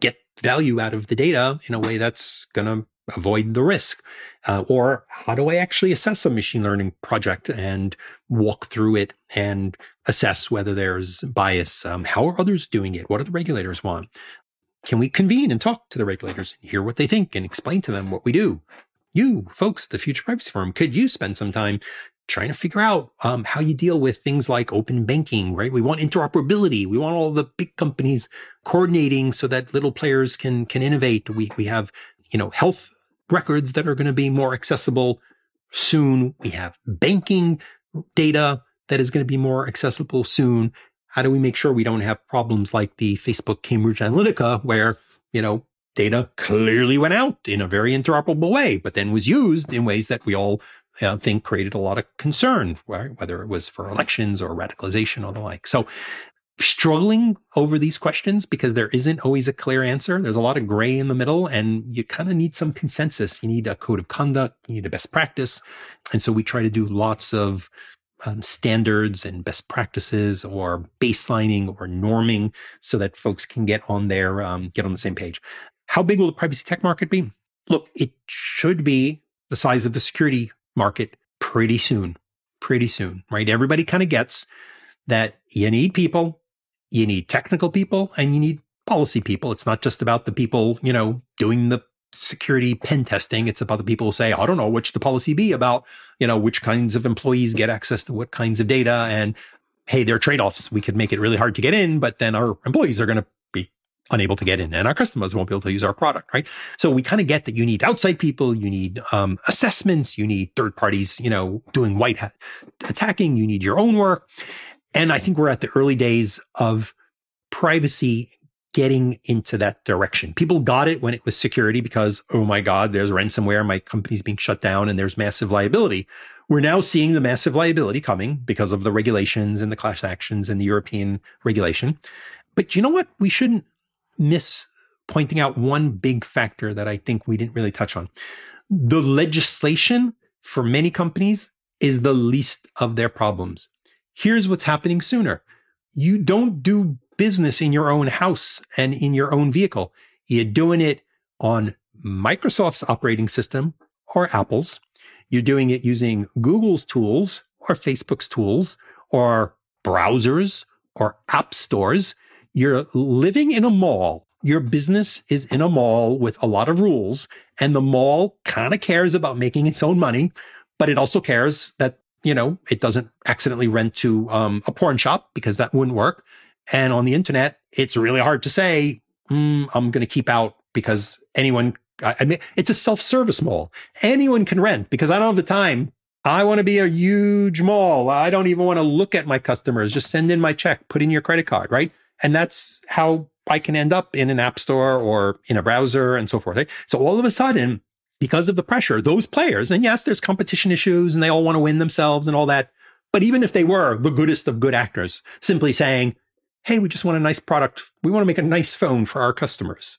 get value out of the data in a way that's going to avoid the risk? Uh, or how do I actually assess a machine learning project and walk through it and assess whether there's bias? Um, how are others doing it? What do the regulators want? Can we convene and talk to the regulators and hear what they think and explain to them what we do? You folks, the Future Privacy Forum, could you spend some time trying to figure out um, how you deal with things like open banking, right? We want interoperability. We want all the big companies coordinating so that little players can can innovate. We we have you know health records that are going to be more accessible soon. We have banking data that is going to be more accessible soon. How do we make sure we don't have problems like the Facebook Cambridge Analytica where, you know, data clearly went out in a very interoperable way, but then was used in ways that we all uh, think created a lot of concern, whether it was for elections or radicalization or the like. So struggling over these questions because there isn't always a clear answer. There's a lot of gray in the middle and you kind of need some consensus. You need a code of conduct. You need a best practice. And so we try to do lots of um, standards and best practices or baselining or norming so that folks can get on their um, get on the same page. How big will the privacy tech market be? Look, it should be the size of the security market pretty soon. Pretty soon, right? Everybody kind of gets that you need people, you need technical people, and you need policy people. It's not just about the people, you know, doing the security pen testing. It's about the people who say, I don't know which the policy be about, you know, which kinds of employees get access to what kinds of data. And hey, there are trade-offs. We could make it really hard to get in, but then our employees are going to unable to get in and our customers won't be able to use our product, right? So we kind of get that you need outside people, you need um, assessments, you need third parties, you know, doing white hat attacking, you need your own work. And I think we're at the early days of privacy getting into that direction. People got it when it was security because, oh my God, there's ransomware, my company's being shut down, and there's massive liability. We're now seeing the massive liability coming because of the regulations and the class actions and the European regulation. But you know what? We shouldn't miss pointing out one big factor that I think we didn't really touch on. The legislation for many companies is the least of their problems. Here's what's happening sooner. You don't do business in your own house and in your own vehicle. You're doing it on Microsoft's operating system or Apple's. You're doing it using Google's tools or Facebook's tools or browsers or app stores. You're living in a mall. Your business is in a mall with a lot of rules, and the mall kind of cares about making its own money, but it also cares that you know it doesn't accidentally rent to um, a porn shop because that wouldn't work. And on the internet, it's really hard to say, mm, I'm going to keep out because anyone, I mean, it's a self service mall. Anyone can rent because I don't have the time. I want to be a huge mall. I don't even want to look at my customers. Just send in my check, put in your credit card, right? And that's how I can end up in an app store or in a browser and so forth. So all of a sudden, because of the pressure, those players, and yes, there's competition issues and they all want to win themselves and all that. But even if they were the goodest of good actors, simply saying, hey, we just want a nice product. We want to make a nice phone for our customers.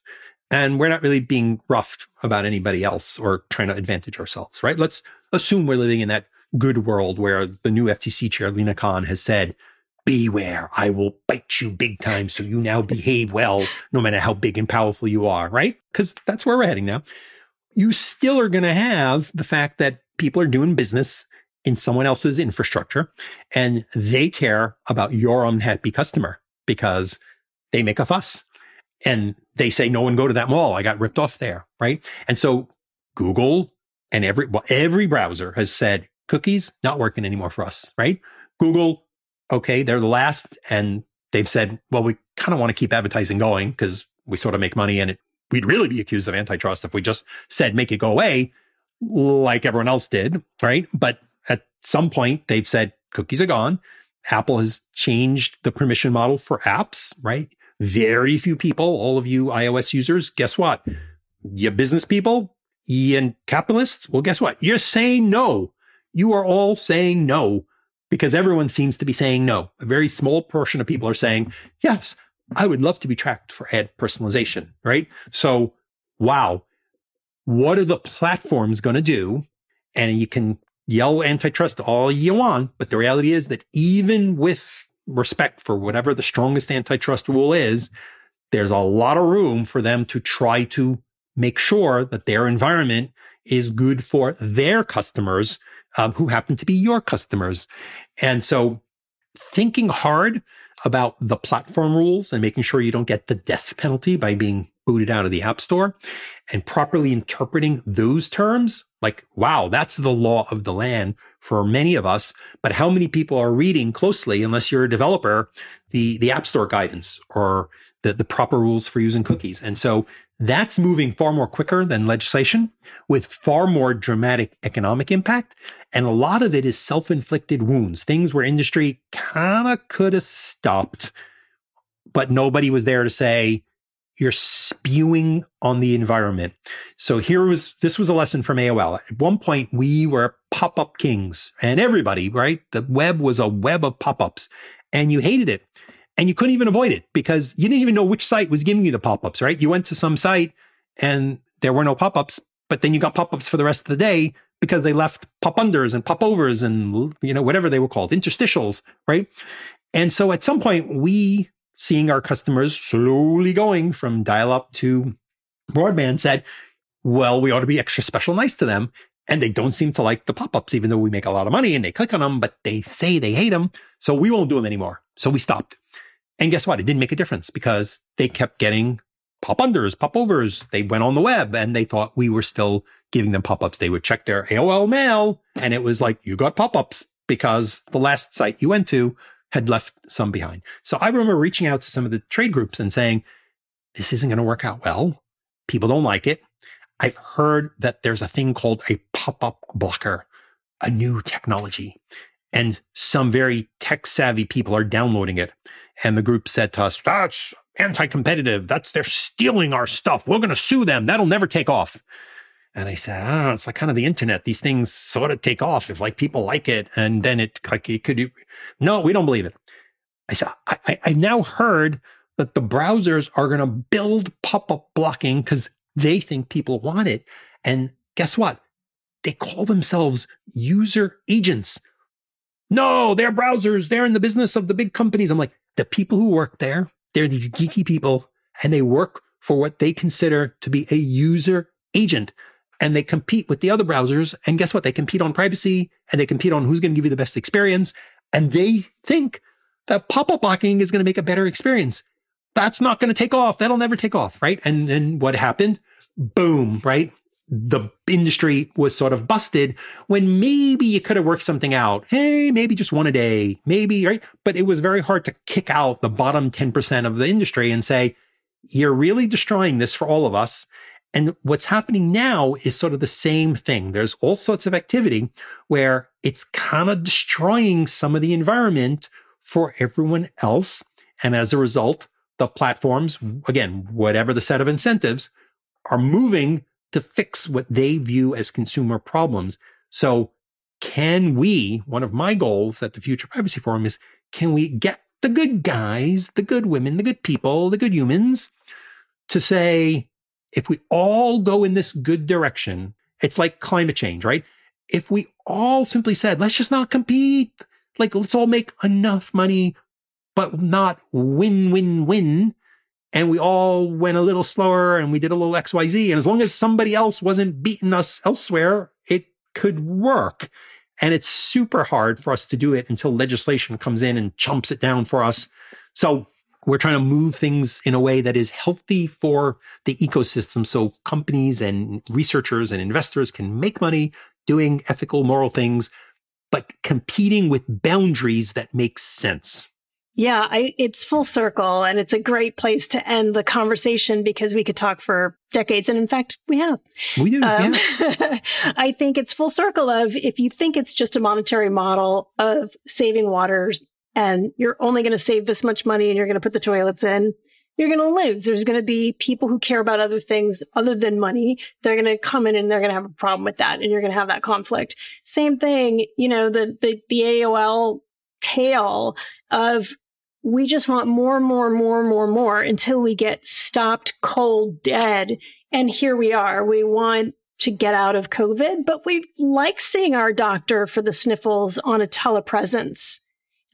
And we're not really being roughed about anybody else or trying to advantage ourselves, right? Let's assume we're living in that good world where the new FTC chair, Lina Khan, has said, beware, I will bite you big time. So you now behave well, no matter how big and powerful you are, right? Because that's where we're heading now. You still are going to have the fact that people are doing business in someone else's infrastructure and they care about your unhappy customer because they make a fuss and they say, no one go to that mall. I got ripped off there. Right. And so Google and every, well, every browser has said cookies not working anymore for us. Right. Google, okay, they're the last. And they've said, well, we kind of want to keep advertising going because we sort of make money and it, we'd really be accused of antitrust if we just said, make it go away like everyone else did. Right. But at some point they've said cookies are gone. Apple has changed the permission model for apps, right? Very few people, all of you iOS users, guess what? You business people, and capitalists, well, guess what? You're saying no. You are all saying no because everyone seems to be saying no. A very small portion of people are saying, yes, I would love to be tracked for ad personalization, right? So, wow, what are the platforms going to do? And you can yell antitrust all you want, but the reality is that even with respect for whatever the strongest antitrust rule is, there's a lot of room for them to try to make sure that their environment is good for their customers um, who happen to be your customers. And so thinking hard about the platform rules and making sure you don't get the death penalty by being booted out of the app store and properly interpreting those terms like wow that's the law of the land for many of us but how many people are reading closely unless you're a developer the the app store guidance or the, the proper rules for using cookies and so that's moving far more quicker than legislation with far more dramatic economic impact. And a lot of it is self inflicted wounds, things where industry kind of could have stopped, but nobody was there to say, you're spewing on the environment. So here was this was a lesson from AOL. At one point, we were pop up kings, and everybody, right? The web was a web of pop ups, and you hated it. And you couldn't even avoid it because you didn't even know which site was giving you the pop ups, right? You went to some site and there were no pop ups, but then you got pop ups for the rest of the day, because they left pop unders and pop overs and, you know, whatever they were called, interstitials, right? And so at some point, we, seeing our customers slowly going from dial up to broadband, said, well, we ought to be extra special nice to them. And they don't seem to like the pop ups, even though we make a lot of money and they click on them, but they say they hate them. So we won't do them anymore. So we stopped. And guess what? It didn't make a difference because they kept getting pop unders, pop overs. They went on the web and they thought we were still giving them pop ups. They would check their AOL mail and it was like, you got pop ups because the last site you went to had left some behind. So I remember reaching out to some of the trade groups and saying, this isn't going to work out well. People don't like it. I've heard that there's a thing called a pop up blocker, a new technology. And some very tech savvy people are downloading it. And the group said to us, that's anti-competitive. That's they're stealing our stuff. We're going to sue them. That'll never take off. And I said, oh, it's like kind of the internet. These things sort of take off if like people like it, and then it like it could. No, we don't believe it. I said, I, I, I now heard that the browsers are going to build pop-up blocking because they think people want it. And guess what? They call themselves user agents. No, they're browsers. They're in the business of the big companies. I'm like, the people who work there they're these geeky people and they work for what they consider to be a user agent. And they compete with the other browsers. And guess what? They compete on privacy and they compete on who's going to give you the best experience. And they think that pop-up blocking is going to make a better experience. That's not going to take off. That'll never take off. Right. And then what happened? Boom. Right the industry was sort of busted when maybe you could have worked something out. Hey, maybe just one a day, maybe, right? But it was very hard to kick out the bottom 10% of the industry and say, you're really destroying this for all of us. And what's happening now is sort of the same thing. There's all sorts of activity where it's kind of destroying some of the environment for everyone else. And as a result, the platforms, again, whatever the set of incentives, are moving to fix what they view as consumer problems. So can we, one of my goals at the Future Privacy Forum is, can we get the good guys, the good women, the good people, the good humans to say, if we all go in this good direction, it's like climate change, right? If we all simply said, let's just not compete, like let's all make enough money, but not win, win, win, and we all went a little slower and we did a little XYZ. And as long as somebody else wasn't beating us elsewhere, it could work. And it's super hard for us to do it until legislation comes in and chumps it down for us. So we're trying to move things in a way that is healthy for the ecosystem. So companies and researchers and investors can make money doing ethical, moral things, but competing with boundaries that make sense. Yeah, I, it's full circle and it's a great place to end the conversation because we could talk for decades. And in fact, we have. We do. Um, yeah. I think it's full circle of if you think it's just a monetary model of saving waters and you're only going to save this much money and you're going to put the toilets in, you're going to lose. There's going to be people who care about other things other than money. They're going to come in and they're going to have a problem with that and you're going to have that conflict. Same thing, you know, the, the, the AOL tale of we just want more, more, more, more, more until we get stopped cold dead. And here we are. We want to get out of COVID, but we like seeing our doctor for the sniffles on a telepresence.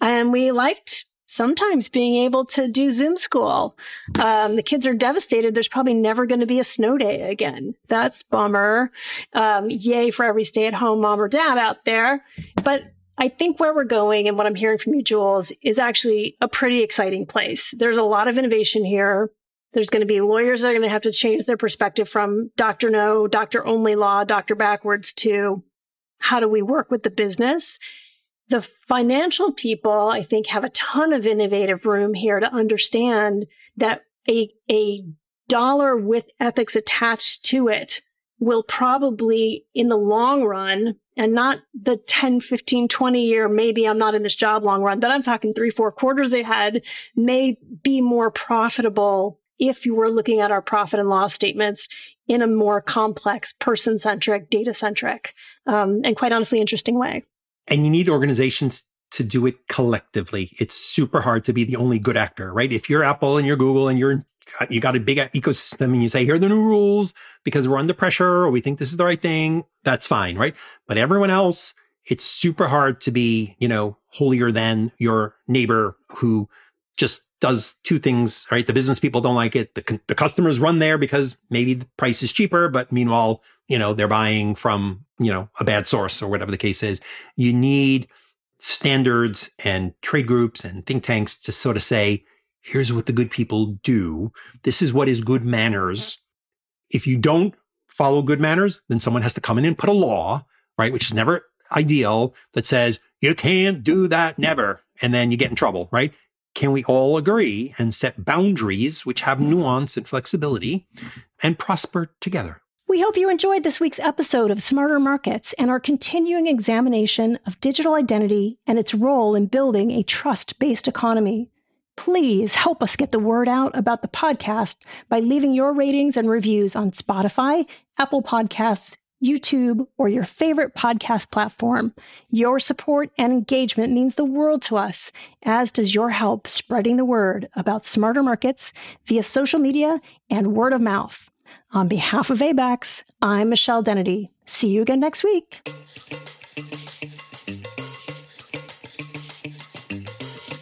And we liked sometimes being able to do Zoom school. Um, the kids are devastated. There's probably never going to be a snow day again. That's bummer. Um, yay for every stay at home mom or dad out there. But I think where we're going and what I'm hearing from you, Jules, is actually a pretty exciting place. There's a lot of innovation here. There's going to be lawyers that are going to have to change their perspective from doctor no, doctor only law, doctor backwards to how do we work with the business? The financial people, I think, have a ton of innovative room here to understand that a, a dollar with ethics attached to it will probably in the long run and not the 10, 15, 20 year, maybe I'm not in this job long run, but I'm talking three, four quarters ahead may be more profitable if you were looking at our profit and loss statements in a more complex, person centric, data centric, um, and quite honestly, interesting way. And you need organizations to do it collectively. It's super hard to be the only good actor, right? If you're Apple and you're Google and you're you got a big ecosystem and you say, here are the new rules because we're under pressure or we think this is the right thing. That's fine. Right. But everyone else, it's super hard to be, you know, holier than your neighbor who just does two things, right? The business people don't like it. The, the customers run there because maybe the price is cheaper, but meanwhile, you know, they're buying from, you know, a bad source or whatever the case is. You need standards and trade groups and think tanks to sort of say, here's what the good people do. This is what is good manners. If you don't follow good manners, then someone has to come in and put a law, right? Which is never ideal that says you can't do that never. And then you get in trouble, right? Can we all agree and set boundaries which have nuance and flexibility and prosper together? We hope you enjoyed this week's episode of Smarter Markets and our continuing examination of digital identity and its role in building a trust based economy. Please help us get the word out about the podcast by leaving your ratings and reviews on Spotify, Apple Podcasts, YouTube, or your favorite podcast platform. Your support and engagement means the world to us, as does your help spreading the word about smarter markets via social media and word of mouth. On behalf of Abaxx, I'm Michelle Dennedy. See you again next week.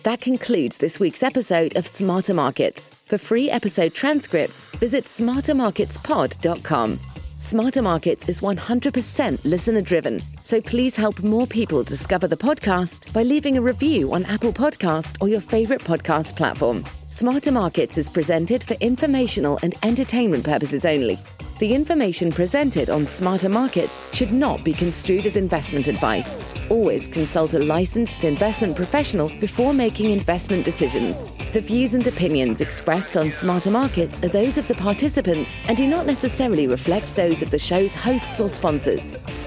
That concludes this week's episode of Smarter Markets. For free episode transcripts, visit smartermarketspod.com. Smarter Markets is 100% listener driven, so please help more people discover the podcast by leaving a review on Apple Podcast or your favorite podcast platform. Smarter Markets is presented for informational and entertainment purposes only. The information presented on Smarter Markets should not be construed as investment advice. Always consult a licensed investment professional before making investment decisions. The views and opinions expressed on Smarter Markets are those of the participants and do not necessarily reflect those of the show's hosts or sponsors.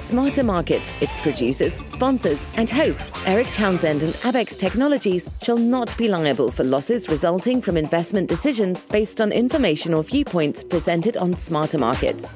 Smarter Markets, its producers, sponsors, and hosts, Erik Townsend and Abaxx Technologies, shall not be liable for losses resulting from investment decisions based on information or viewpoints presented on Smarter Markets.